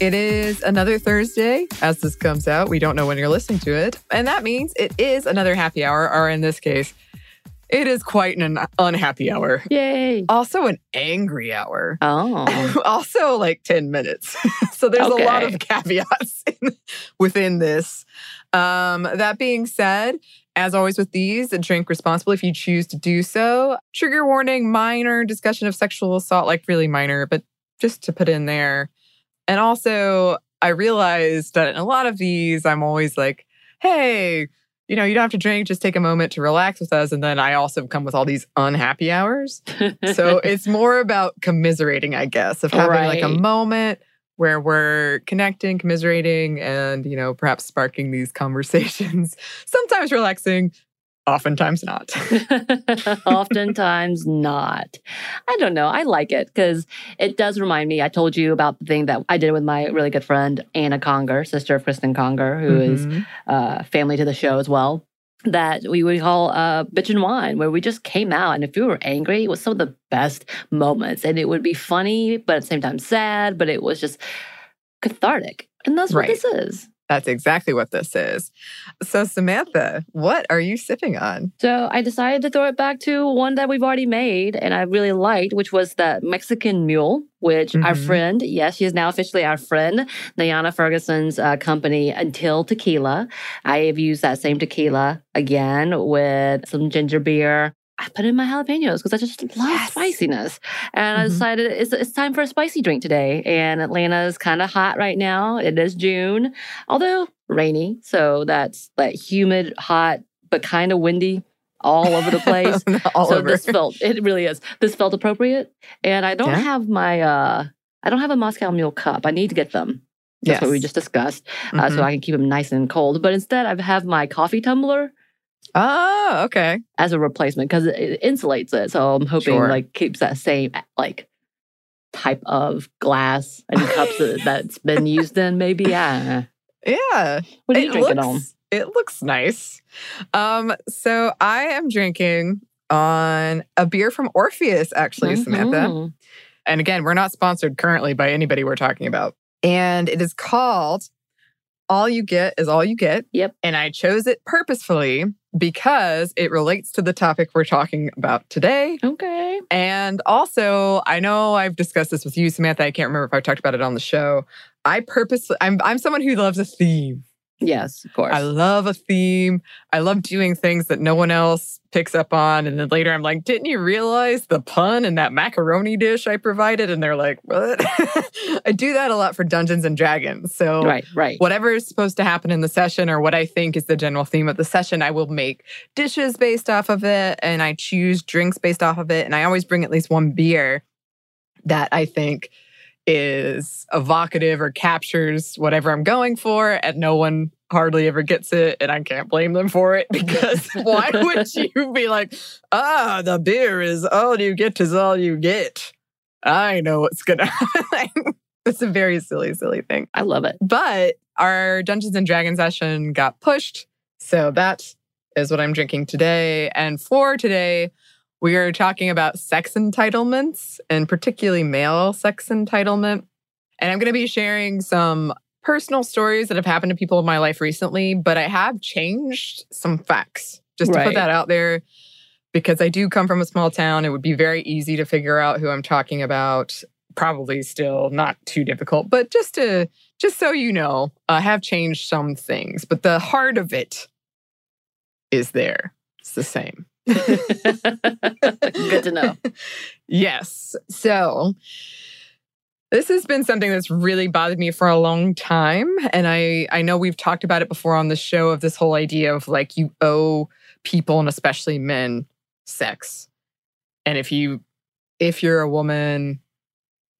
it is another Thursday as this comes out. We don't know when you're listening to it. And that means it is another happy hour, or in this case, it is quite an unhappy hour. Yay. Also, an angry hour. Oh. also, like 10 minutes. so there's a lot of caveats in, within this. Um, that being said, as always with these, drink responsibly if you choose to do so. Trigger warning, minor discussion of sexual assault, like really minor, but just to put in there. And also, I realized that in a lot of these, I'm always like, hey, you know, you don't have to drink, just take a moment to relax with us. And then I also come with all these unhappy hours. So it's more about commiserating, I guess, of having like a moment where we're connecting, commiserating, and, you know, perhaps sparking these conversations. Sometimes relaxing, oftentimes not. Oftentimes not. I don't know. I like it because it does remind me. I told you about the thing that I did with my really good friend, Anna Conger, sister of Cristen Conger, who is Mhm. uh, family to the show as well. That we would call uh, bitch and wine, where we just came out, and if we were angry, it was some of the best moments, and it would be funny, but at the same time sad, but it was just cathartic, and that's what Right. this is. That's exactly what this is. So, Samantha, what are you sipping on? So I decided to throw it back to one that we've already made and I really liked, which was the Mexican Mule, which our Mhm. friend, yes, she is now officially our friend, Nayana Ferguson's uh, company, Until Tequila. I have used that same tequila again with some ginger beer. I put in my jalapenos because I just love Yes. spiciness. And I Mhm. decided it's, it's time for a spicy drink today. And Atlanta is kind of hot right now. It is June, although rainy. So that's like humid, hot, but kind of windy all over the place. All so over. this felt it really is. This felt appropriate. And I don't Yeah. have my uh I don't have a Moscow Mule cup. I need to get them. That's what we just discussed. Uh, so Mhm. I can keep them nice and cold. But instead I have my coffee tumbler Oh, okay. as a replacement because it, insulates it. So I'm hoping Sure. like keeps that same like type of glass and cups that, that's been used in. Maybe yeah. Yeah. What are you it drinking looks, on? It looks nice. Um, so I am drinking on a beer from Orpheus, actually, Samantha. Mhm. And again, we're not sponsored currently by anybody we're talking about. And it is called All You Get Is All You Get. Yep. And I chose it purposefully because it relates to the topic we're talking about today. Okay. And also, I know I've discussed this with you, Samantha. I can't remember if I talked about it on the show. I purposely, I'm, I'm someone who loves a theme. Yes, of course. I love a theme. I love doing things that no one else picks up on. And then later I'm like, didn't you realize the pun in that macaroni dish I provided? And they're like, what? I do that a lot for Dungeons and Dragons. So right, right. whatever is supposed to happen in the session or what I think is the general theme of the session, I will make dishes based off of it and I choose drinks based off of it. And I always bring at least one beer that I think is evocative or captures whatever I'm going for, and no one hardly ever gets it. And I can't blame them for it because why would you be like, ah, the beer is all you get is all you get? I know what's gonna happen. it's a very silly, silly thing. I love it. But our Dungeons and Dragons session got pushed. So that is what I'm drinking today. And for today, we are talking about sex entitlements and particularly male sex entitlement. And I'm going to be sharing some personal stories that have happened to people in my life recently, but I have changed some facts just to put that out there because I do come from a small town. It would be very easy to figure out who I'm talking about. Probably still not too difficult, but just to just so you know, I have changed some things, but the heart of it is there. It's the same. Good to know. Yes. So this has been something that's really bothered me for a long time. And I, I know we've talked about it before on the show of this whole idea of like you owe people and especially men sex. And if you if you're a woman,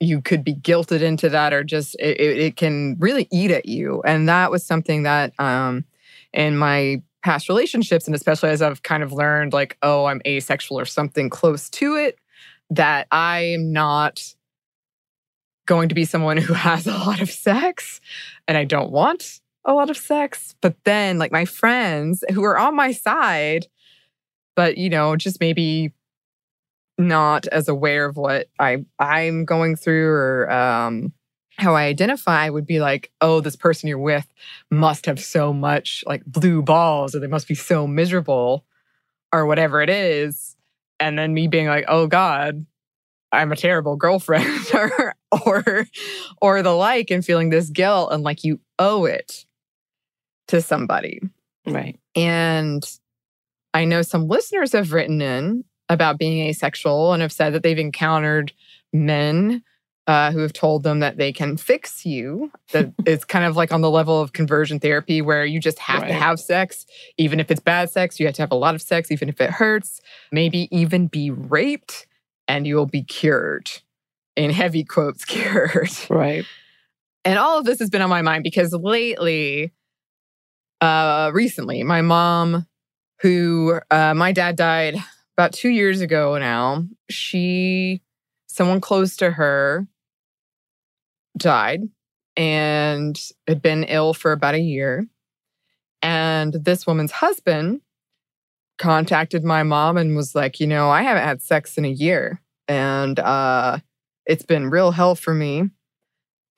you could be guilted into that or just it, it can really eat at you. And that was something that um in my past relationships, and especially as I've kind of learned, like, oh, I'm asexual or something close to it, that I am not going to be someone who has a lot of sex and I don't want a lot of sex. But then, like, my friends who are on my side, but, you know, just maybe not as aware of what I I'm going through or um how I identify would be like, oh, this person you're with must have so much like blue balls, or they must be so miserable, or whatever it is. And then me being like, oh God, I'm a terrible girlfriend or or or the like, and feeling this guilt and like you owe it to somebody. Right. And I know some listeners have written in about being asexual and have said that they've encountered men uh, who have told them that they can fix you. That it's kind of like on the level of conversion therapy where you just have to have sex, even if it's bad sex. You have to have a lot of sex, even if it hurts. Maybe even be raped, and you will be cured. In heavy quotes, cured. Right. And all of this has been on my mind because lately, uh, recently, my mom, who uh, my dad died about two years ago now, she, someone close to her, died and had been ill for about a year. And this woman's husband contacted my mom and was like, you know, I haven't had sex in a year. And uh, it's been real hell for me.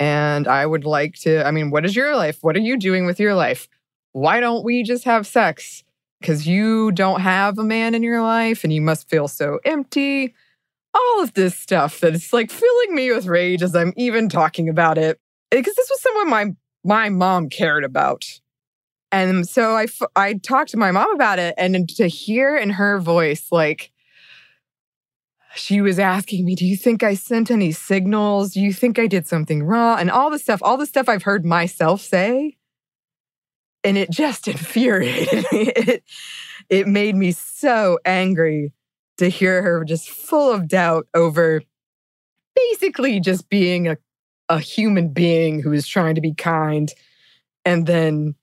And I would like to, I mean, what is your life? What are you doing with your life? Why don't we just have sex? Because you don't have a man in your life and you must feel so empty. All of this stuff that is like filling me with rage as I'm even talking about it. Because this was someone my my mom cared about. And so I, I talked to my mom about it, and to hear in her voice, like, she was asking me, Do you think I sent any signals? Do you think I did something wrong? And all the stuff, all the stuff I've heard myself say. And it just infuriated me. It, it made me so angry to hear her just full of doubt over basically just being a, a human being who is trying to be kind. And then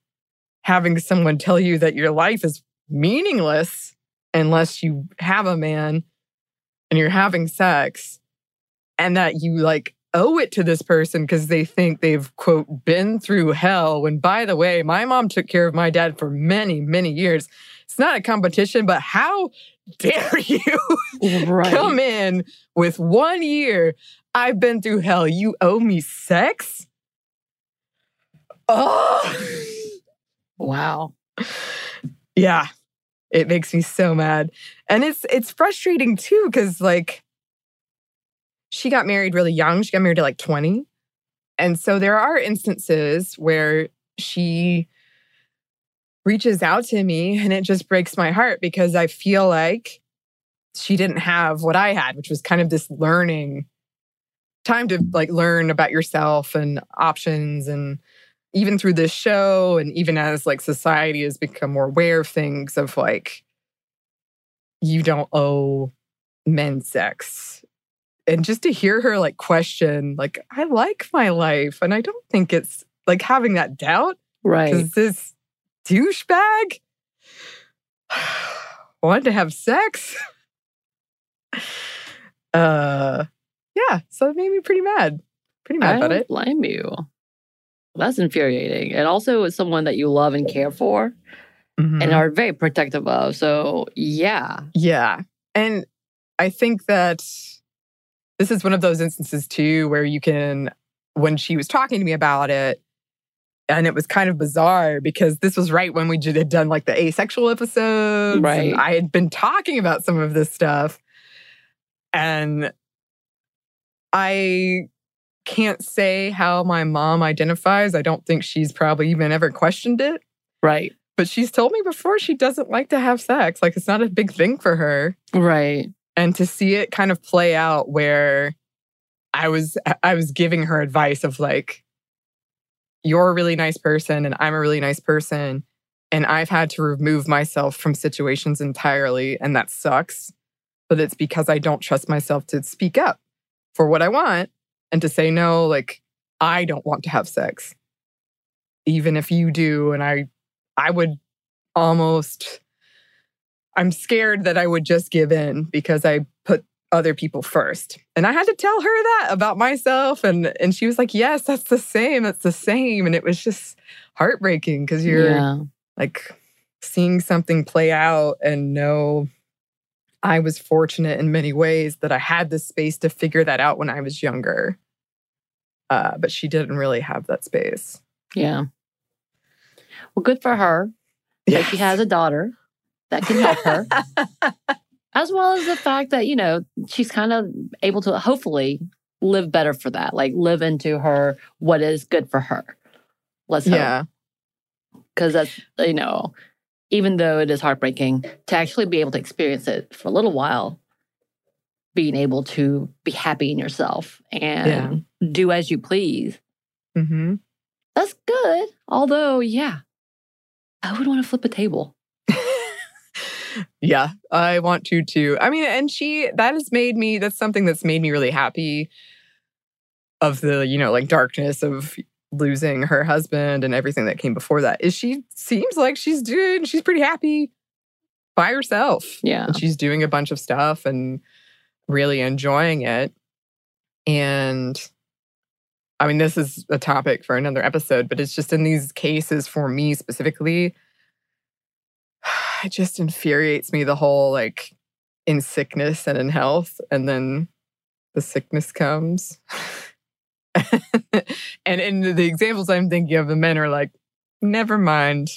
having someone tell you that your life is meaningless unless you have a man and you're having sex and that you like owe it to this person because they think they've quote been through hell when by the way my mom took care of my dad for many many years it's not a competition but how dare you Right. come in with one year i've been through hell you owe me sex oh Wow. Yeah. It makes me so mad. And it's it's frustrating too cuz like she got married really young. She got married at like 20. And so there are instances where she reaches out to me and it just breaks my heart because I feel like she didn't have what I had, which was kind of this learning time to like learn about yourself and options and even through this show and even as like society has become more aware of things of like you don't owe men sex and just to hear her like question like i like my life and i don't think it's like having that doubt Right. because this douchebag wanted to have sex uh yeah so it made me pretty mad pretty mad I about don't it blame you. That's infuriating. And also it's someone that you love and care for Mhm. and are very protective of. So yeah. Yeah. And I think that this is one of those instances too where you can, when she was talking to me about it, and it was kind of bizarre because this was right when we had done like the asexual episodes. and Right. I had been talking about some of this stuff. And I can't say how my mom identifies. I don't think she's probably even ever questioned it. Right. But she's told me before she doesn't like to have sex. Like it's not a big thing for her Right. and to see it kind of play out where I was I was giving her advice of like you're a really nice person and I'm a really nice person and I've had to remove myself from situations entirely and that sucks but it's because I don't trust myself to speak up for what I want and to say no like I don't want to have sex. Even if you do and I I would almost I'm scared that I would just give in because I other people first. And I had to tell her that about myself and and she was like, "Yes, that's the same. That's the same." And it was just heartbreaking because you're yeah. like seeing something play out and know I was fortunate in many ways that I had the space to figure that out when I was younger. Uh, but she didn't really have that space. Yeah. Well, good for her that she has a daughter that can help her, as well as the fact that, you know, she's kind of able to hopefully live better for that, like live into her what is good for her. Let's hope. yeah. Because that's, you know, even though it is heartbreaking, to actually be able to experience it for a little while, being able to be happy in yourself and do as you please mm-hmm. That's good. Although, yeah, I would want to flip a table. Yeah, I want to too. I mean, and she that has made me that's something that's made me really happy of the, you know, like darkness of losing her husband and everything that came before that. Is she seems like she's doing she's pretty happy by herself. Yeah. And she's doing a bunch of stuff and really enjoying it. And I mean, this is a topic for another episode, but it's just in these cases for me specifically, it just infuriates me the whole like in sickness and in health. And then the sickness comes. and in the examples I'm thinking of, the men are like, never mind.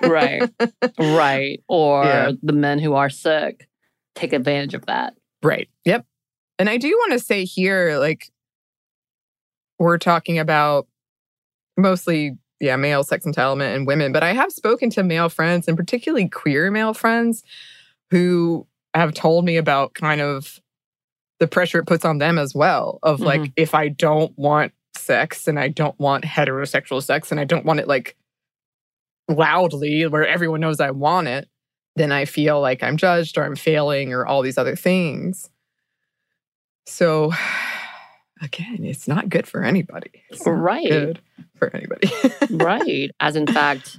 Right. right. Or Yeah. the men who are sick take advantage of that. Right. Yep. And I do want to say here, like, we're talking about mostly, yeah, male sex entitlement and women, but I have spoken to male friends and particularly queer male friends who have told me about kind of the pressure it puts on them as well of like, mm-hmm. if I don't want sex and I don't want heterosexual sex and I don't want it like loudly where everyone knows I want it, then I feel like I'm judged or I'm failing or all these other things. So again, it's not good for anybody. It's Right. good for anybody. right. As in fact,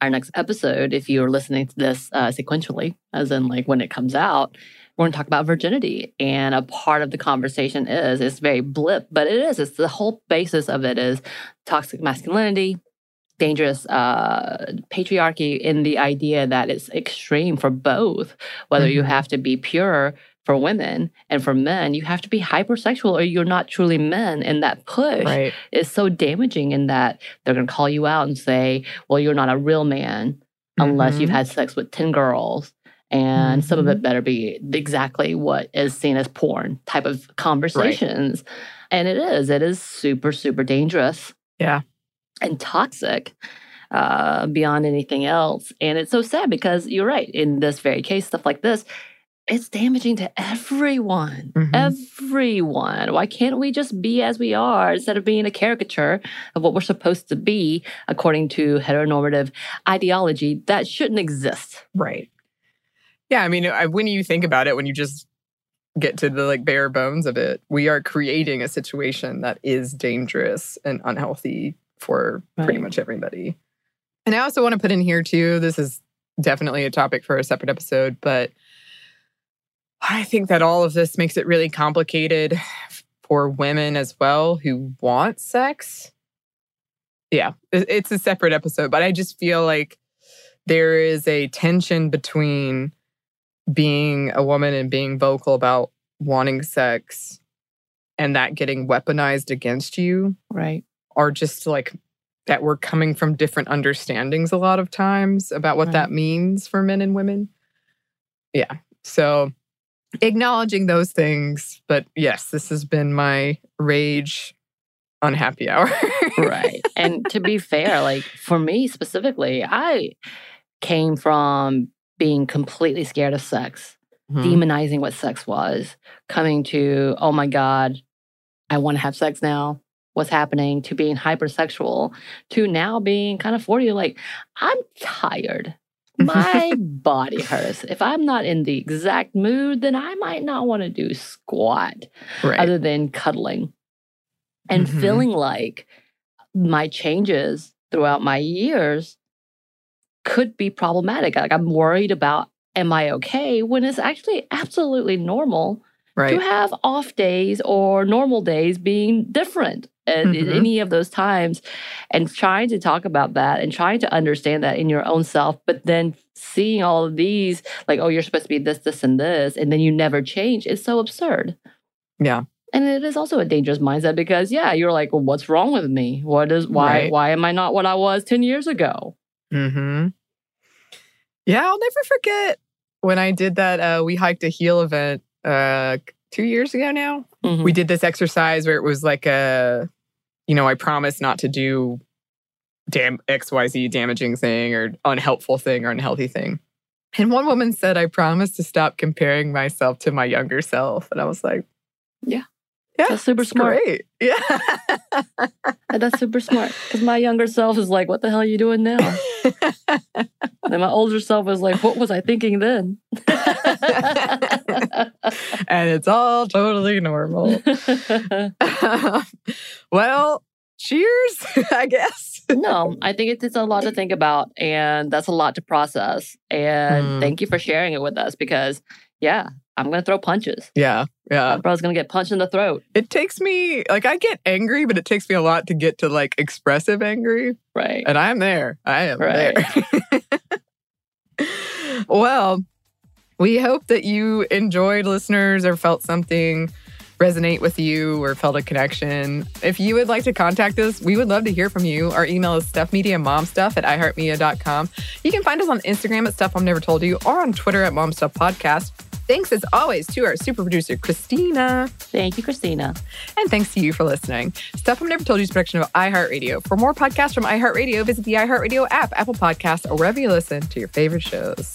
our next episode, if you're listening to this uh, sequentially, as in like when it comes out, we're going to talk about virginity. And a part of the conversation is, it's very blip, but it is. It's the whole basis of it is toxic masculinity, dangerous uh, patriarchy in the idea that it's extreme for both, whether you Mhm. have to be pure for women and for men, you have to be hypersexual or you're not truly men. And that push right. is so damaging in that they're going to call you out and say, well, you're not a real man unless you've Mhm. had sex with 10 girls. And some of it better be exactly what is seen as porn type of conversations. And it is, it is super, super dangerous Yeah. and toxic. uh, beyond anything else. And it's so sad because you're right. In this very case, stuff like this, it's damaging to everyone. Mhm. Everyone. Why can't we just be as we are instead of being a caricature of what we're supposed to be according to heteronormative ideology that shouldn't exist? Right. Yeah, I mean, when you think about it, when you just get to the like bare bones of it, we are creating a situation that is dangerous and unhealthy for pretty much everybody. And I also want to put in here too, this is definitely a topic for a separate episode, but I think that all of this makes it really complicated for women as well who want sex. Yeah, it's a separate episode, but I just feel like there is a tension between being a woman and being vocal about wanting sex and that getting weaponized against you Right. are just like that we're coming from different understandings a lot of times about what that means for men and women. Yeah. So acknowledging those things, but yes, this has been my rage unhappy hour. right. And to be fair, like for me specifically, I came from being completely scared of sex, Mhm. demonizing what sex was, coming to, oh my God, I want to have sex now. What's happening to being hypersexual to now being kind of 40, like, I'm tired. My body hurts. If I'm not in the exact mood, then I might not want to do squat right. other than cuddling and Mhm. feeling like my changes throughout my years could be problematic. Like I'm worried about am I okay when it's actually absolutely normal right. to have off days or normal days being different at Mhm. any of those times and trying to talk about that and trying to understand that in your own self but then seeing all of these like oh you're supposed to be this this and this and then you never change is so absurd Yeah. and it is also a dangerous mindset because yeah you're like well, what's wrong with me what is why Right. why am i not what i was 10 years ago mm-hmm Yeah, I'll never forget when I did that. Uh, we hiked a heel event uh, two years ago now. Mhm. We did this exercise where it was like a, you know, I promise not to do dam- XYZ damaging thing or unhelpful thing or unhealthy thing. And one woman said, I promised to stop comparing myself to my younger self. And I was like, Yeah. Yeah. That's super smart. Great. Yeah. That's super smart because my younger self is like what the hell are you doing now and my older self is like what was i thinking then and it's all totally normal. well, cheers, I guess. no, I think it's, it's a lot to think about and that's a lot to process. And Mm. thank you for sharing it with us because, yeah, I'm going to throw punches. Yeah, My yeah. brother's going to get punched in the throat. It takes me, like, I get angry, but it takes me a lot to get to like expressive angry. Right. And I'm there. I am Right. there. well, we hope that you enjoyed listeners or felt something resonate with you or felt a connection. If you would like to contact us, we would love to hear from you. Our email is stuffmediamomstuff at iheartmedia.com. You can find us on Instagram at Stuff Mom Never Told You or on Twitter at Mom Stuff Podcast. Thanks as always to our super producer, Christina. Thank you, Christina. And thanks to you for listening. Stuff Mom Never Told You is production of iHeartRadio. For more podcasts from iHeartRadio, visit the iHeartRadio app, Apple Podcasts, or wherever you listen to your favorite shows.